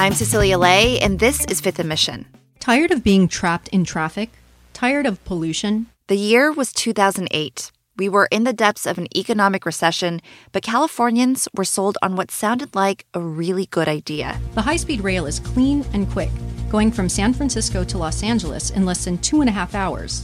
I'm Cecilia Lei, and this is Fifth & Mission. Tired of being trapped in traffic? Tired of pollution? The year was 2008. We were in the depths of an economic recession, but Californians were sold on what sounded like a really good idea. The high speed rail is clean and quick, going from San Francisco to Los Angeles in less than two and a half hours.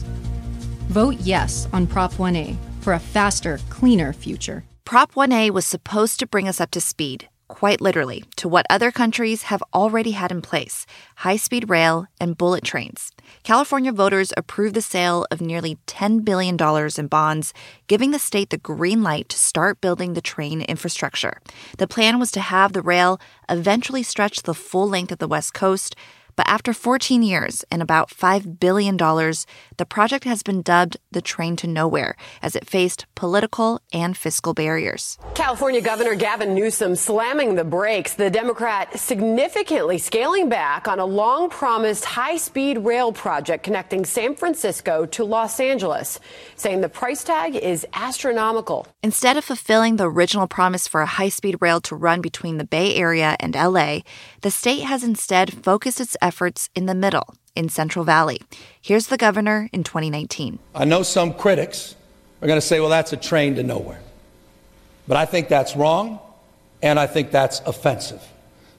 Vote yes on Prop 1A for a faster, cleaner future. Prop 1A was supposed to bring us up to speed, quite literally, to what other countries have already had in place high speed rail and bullet trains. California voters approved the sale of nearly $10 billion in bonds, giving the state the green light to start building the train infrastructure. The plan was to have the rail eventually stretch the full length of the West Coast but after 14 years and about $5 billion, the project has been dubbed the train to nowhere as it faced political and fiscal barriers. California Governor Gavin Newsom slamming the brakes, the Democrat significantly scaling back on a long promised high speed rail project connecting San Francisco to Los Angeles, saying the price tag is astronomical. Instead of fulfilling the original promise for a high speed rail to run between the Bay Area and LA, the state has instead focused its efforts in the middle, in Central Valley. Here's the governor in 2019. I know some critics are going to say, well, that's a train to nowhere. But I think that's wrong, and I think that's offensive.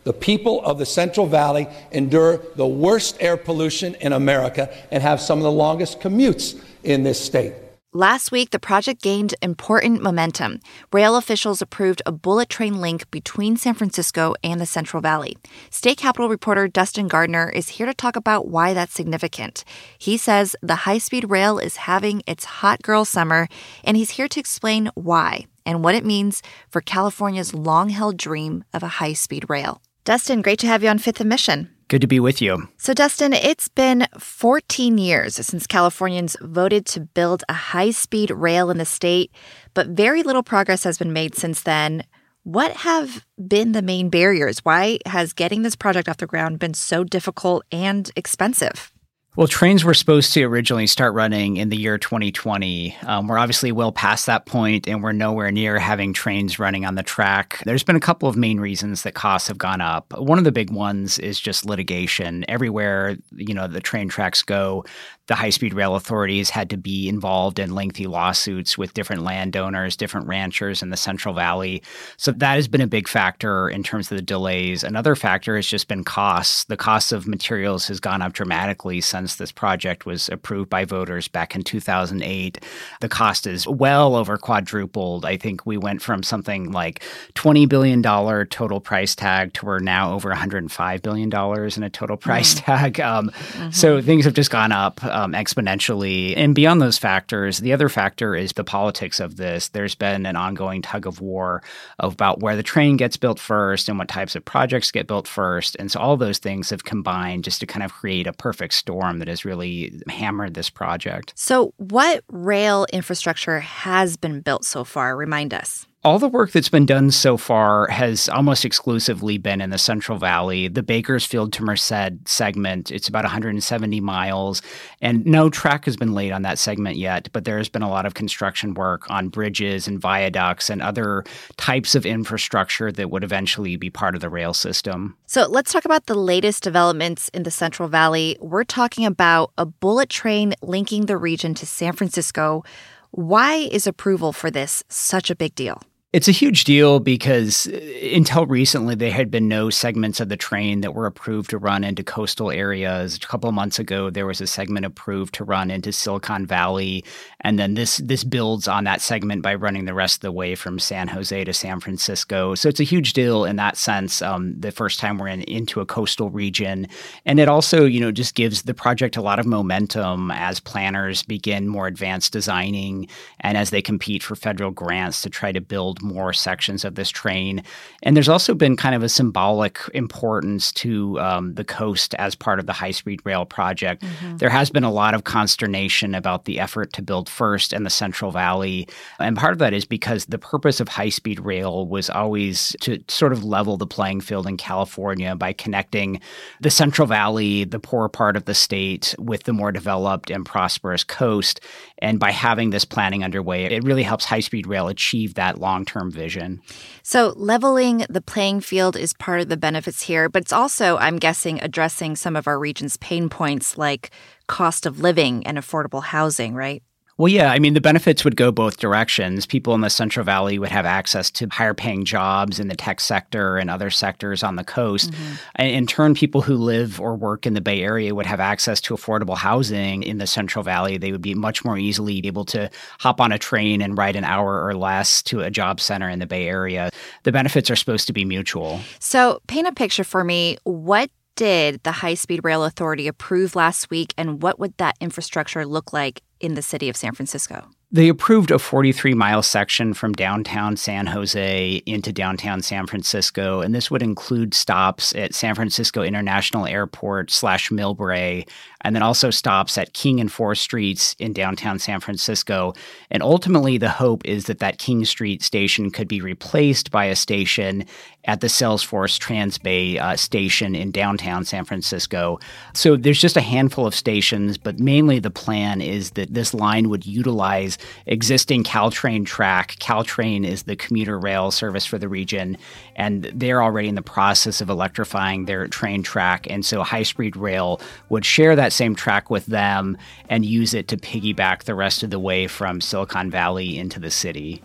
The people of the Central Valley endure the worst air pollution in America and have some of the longest commutes in this state. Last week, the project gained important momentum. Rail officials approved a bullet train link between San Francisco and the Central Valley. State Capitol reporter Dustin Gardiner is here to talk about why that's significant. He says the high speed rail is having its hot girl summer, and he's here to explain why and what it means for California's long held dream of a high speed rail. Dustin, great to have you on Fifth & Mission. Good to be with you. So, Dustin, it's been 14 years since Californians voted to build a high speed rail in the state, but very little progress has been made since then. What have been the main barriers? Why has getting this project off the ground been so difficult and expensive? Well, trains were supposed to originally start running in the year 2020. Um, we're obviously well past that point, and we're nowhere near having trains running on the track. There's been a couple of main reasons that costs have gone up. One of the big ones is just litigation. Everywhere you know the train tracks go, the high speed rail authorities had to be involved in lengthy lawsuits with different landowners, different ranchers in the Central Valley. So that has been a big factor in terms of the delays. Another factor has just been costs. The cost of materials has gone up dramatically since this project was approved by voters back in 2008. The cost is well over quadrupled. I think we went from something like $20 billion total price tag to we're now over $105 billion in a total price mm. tag. Um, mm-hmm. So things have just gone up um, exponentially. And beyond those factors, the other factor is the politics of this. There's been an ongoing tug of war about where the train gets built first and what types of projects get built first. And so all those things have combined just to kind of create a perfect storm that has really hammered this project. So, what rail infrastructure has been built so far? Remind us all the work that's been done so far has almost exclusively been in the Central Valley. The Bakersfield to Merced segment, it's about 170 miles, and no track has been laid on that segment yet, but there has been a lot of construction work on bridges and viaducts and other types of infrastructure that would eventually be part of the rail system. So let's talk about the latest developments in the Central Valley. We're talking about a bullet train linking the region to San Francisco. Why is approval for this such a big deal? It's a huge deal because uh, until recently, there had been no segments of the train that were approved to run into coastal areas. A couple of months ago, there was a segment approved to run into Silicon Valley, and then this this builds on that segment by running the rest of the way from San Jose to San Francisco. So it's a huge deal in that sense. Um, the first time we're in, into a coastal region, and it also you know just gives the project a lot of momentum as planners begin more advanced designing and as they compete for federal grants to try to build more sections of this train. And there's also been kind of a symbolic importance to um, the coast as part of the high speed rail project. Mm-hmm. There has been a lot of consternation about the effort to build first in the Central Valley. And part of that is because the purpose of high speed rail was always to sort of level the playing field in California by connecting the Central Valley, the poor part of the state, with the more developed and prosperous coast. And by having this planning underway, it really helps high speed rail achieve that long term vision. So, leveling the playing field is part of the benefits here, but it's also, I'm guessing, addressing some of our region's pain points like cost of living and affordable housing, right? Well, yeah, I mean, the benefits would go both directions. People in the Central Valley would have access to higher paying jobs in the tech sector and other sectors on the coast. Mm-hmm. And in turn, people who live or work in the Bay Area would have access to affordable housing in the Central Valley. They would be much more easily able to hop on a train and ride an hour or less to a job center in the Bay Area. The benefits are supposed to be mutual. So, paint a picture for me. What did the High Speed Rail Authority approve last week, and what would that infrastructure look like in the city of San Francisco? They approved a 43 mile section from downtown San Jose into downtown San Francisco, and this would include stops at San Francisco International Airport slash Millbrae, and then also stops at King and 4th Streets in downtown San Francisco. And ultimately, the hope is that that King Street station could be replaced by a station at the Salesforce Transbay uh, station in downtown San Francisco. So there's just a handful of stations, but mainly the plan is that this line would utilize existing Caltrain track. Caltrain is the commuter rail service for the region, and they're already in the process of electrifying their train track. And so high speed rail would share that same track with them and use it to piggyback the rest of the way from Silicon Valley into the city.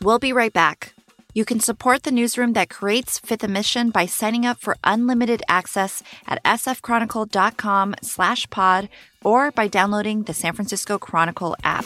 We'll be right back. You can support the newsroom that creates Fifth & Mission by signing up for unlimited access at sfchronicle.com slash pod or by downloading the San Francisco Chronicle app.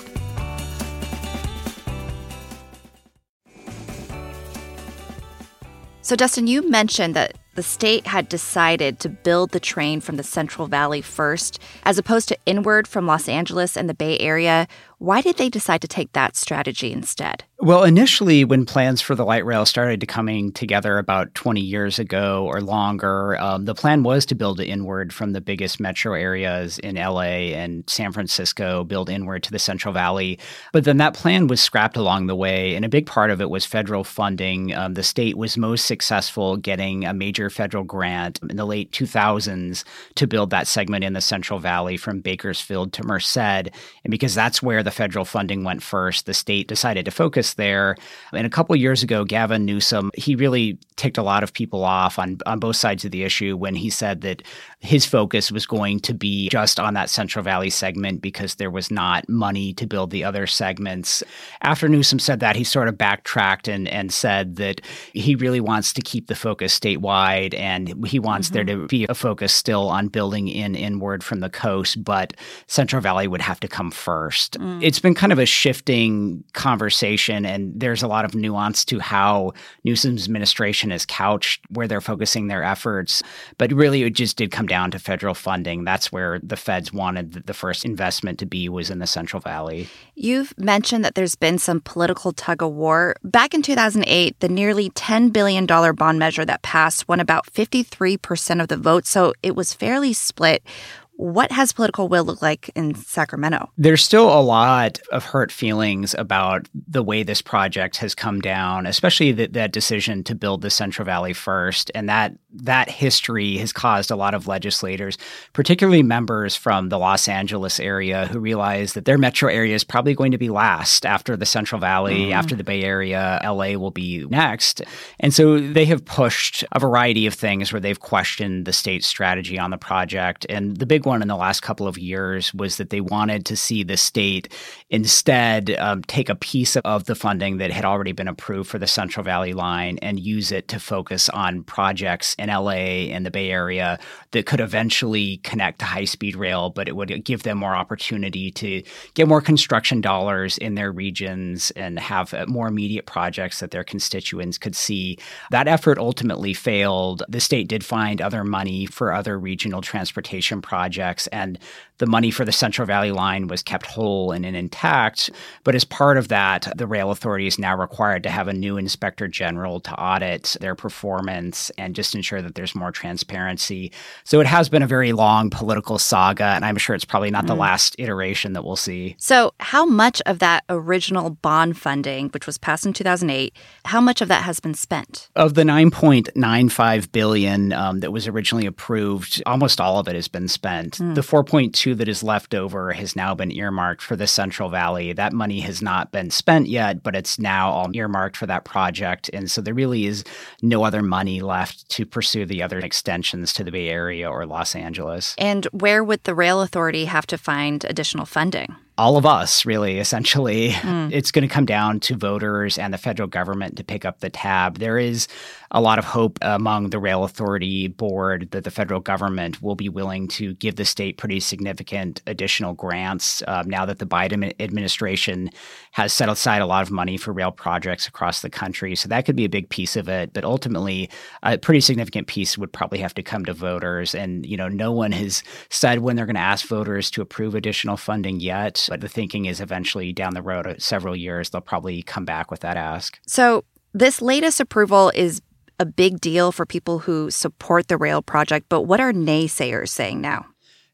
So, Dustin, you mentioned that the state had decided to build the train from the Central Valley first, as opposed to inward from Los Angeles and the Bay Area. Why did they decide to take that strategy instead? Well, initially, when plans for the light rail started coming together about 20 years ago or longer, um, the plan was to build inward from the biggest metro areas in LA and San Francisco, build inward to the Central Valley. But then that plan was scrapped along the way, and a big part of it was federal funding. Um, the state was most successful getting a major federal grant in the late 2000s to build that segment in the Central Valley from Bakersfield to Merced. And because that's where the federal funding went first, the state decided to focus there. And a couple years ago, Gavin Newsom, he really ticked a lot of people off on, on both sides of the issue when he said that his focus was going to be just on that Central Valley segment because there was not money to build the other segments. After Newsom said that, he sort of backtracked and, and said that he really wants to keep the focus statewide and he wants mm-hmm. there to be a focus still on building in inward from the coast, but Central Valley would have to come first. Mm. It's been kind of a shifting conversation and there's a lot of nuance to how Newsom's administration is couched, where they're focusing their efforts. But really, it just did come down to federal funding. That's where the feds wanted the first investment to be was in the Central Valley. You've mentioned that there's been some political tug of war. Back in 2008, the nearly $10 billion bond measure that passed won about 53% of the vote, so it was fairly split. What has political will look like in Sacramento? There's still a lot of hurt feelings about the way this project has come down, especially that, that decision to build the Central Valley first. And that that history has caused a lot of legislators, particularly members from the Los Angeles area, who realize that their metro area is probably going to be last after the Central Valley, mm. after the Bay Area. LA will be next. And so they have pushed a variety of things where they've questioned the state's strategy on the project. And the big one in the last couple of years was that they wanted to see the state instead um, take a piece of the funding that had already been approved for the Central Valley line and use it to focus on projects in LA and the Bay Area that could eventually connect to high speed rail, but it would give them more opportunity to get more construction dollars in their regions and have uh, more immediate projects that their constituents could see. That effort ultimately failed. The state did find other money for other regional transportation projects projects, and the money for the Central Valley line was kept whole and intact. But as part of that, the rail authority is now required to have a new inspector general to audit their performance and just ensure that there's more transparency. So it has been a very long political saga, and I'm sure it's probably not mm. the last iteration that we'll see. So, how much of that original bond funding, which was passed in 2008, how much of that has been spent? Of the 9.95 billion um, that was originally approved, almost all of it has been spent. Mm. The 4.2 that is left over has now been earmarked for the Central Valley. That money has not been spent yet, but it's now all earmarked for that project. And so there really is no other money left to pursue the other extensions to the Bay Area or Los Angeles. And where would the rail authority have to find additional funding? All of us, really, essentially. Mm. It's going to come down to voters and the federal government to pick up the tab. There is a lot of hope among the Rail Authority board that the federal government will be willing to give the state pretty significant additional grants uh, now that the Biden administration has set aside a lot of money for rail projects across the country. So that could be a big piece of it. But ultimately, a pretty significant piece would probably have to come to voters. And, you know, no one has said when they're going to ask voters to approve additional funding yet. But the thinking is eventually down the road, uh, several years, they'll probably come back with that ask. So this latest approval is a big deal for people who support the rail project, but what are naysayers saying now?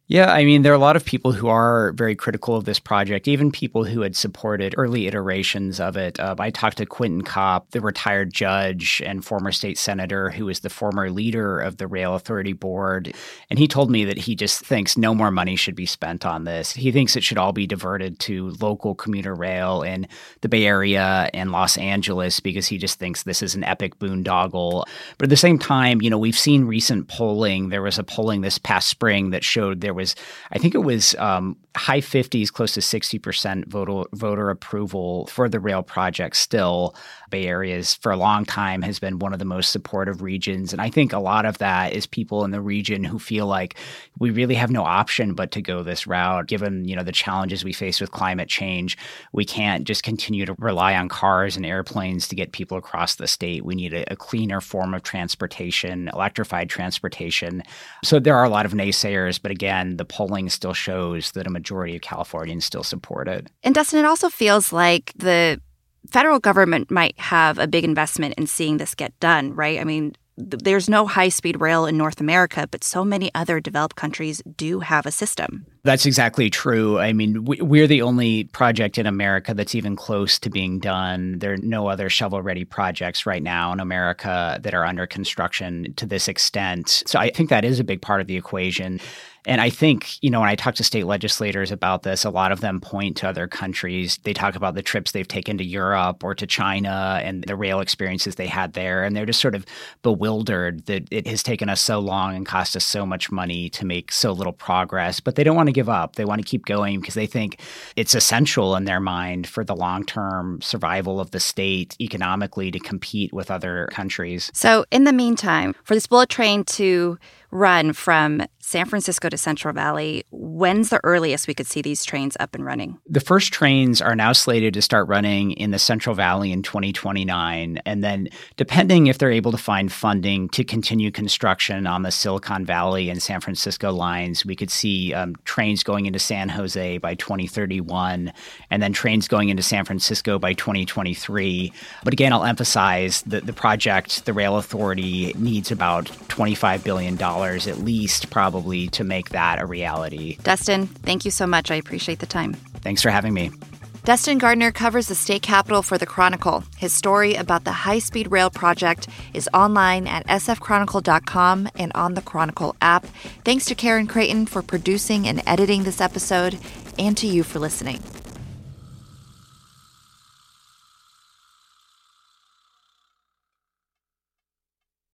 Yeah, I mean, there are a lot of people who are very critical of this project, even people who had supported early iterations of it. Uh, I talked to Quentin Kopp, the retired judge and former state senator who was the former leader of the Rail Authority Board. And he told me that he just thinks no more money should be spent on this. He thinks it should all be diverted to local commuter rail in the Bay Area and Los Angeles because he just thinks this is an epic boondoggle. But at the same time, you know, we've seen recent polling. There was a polling this past spring that showed there was, I think it was um, high 50s, close to 60% voter, voter approval for the rail project still. Bay Areas for a long time has been one of the most supportive regions. And I think a lot of that is people in the region who feel like we really have no option but to go this route, given, you know, the challenges we face with climate change. We can't just continue to rely on cars and airplanes to get people across the state. We need a, a cleaner form of transportation, electrified transportation. So there are a lot of naysayers, but again, the polling still shows that a majority of Californians still support it. And Dustin, it also feels like the federal government might have a big investment in seeing this get done, right? I mean, th- there's no high speed rail in North America, but so many other developed countries do have a system. That's exactly true. I mean, we're the only project in America that's even close to being done. There are no other shovel ready projects right now in America that are under construction to this extent. So I think that is a big part of the equation. And I think, you know, when I talk to state legislators about this, a lot of them point to other countries. They talk about the trips they've taken to Europe or to China and the rail experiences they had there. And they're just sort of bewildered that it has taken us so long and cost us so much money to make so little progress. But they don't want to give up. They want to keep going because they think it's essential in their mind for the long term survival of the state economically to compete with other countries. So, in the meantime, for this bullet train to run from San Francisco to Central Valley, when's the earliest we could see these trains up and running? The first trains are now slated to start running in the Central Valley in 2029. And then, depending if they're able to find funding to continue construction on the Silicon Valley and San Francisco lines, we could see um, trains going into San Jose by 2031 and then trains going into San Francisco by 2023. But again, I'll emphasize that the project, the Rail Authority, needs about $25 billion at least, probably, to make that a reality. Dustin, thank you so much. I appreciate the time. Thanks for having me. Dustin Gardiner covers the state capitol for The Chronicle. His story about the high speed rail project is online at sfchronicle.com and on the Chronicle app. Thanks to Karen Creighton for producing and editing this episode, and to you for listening.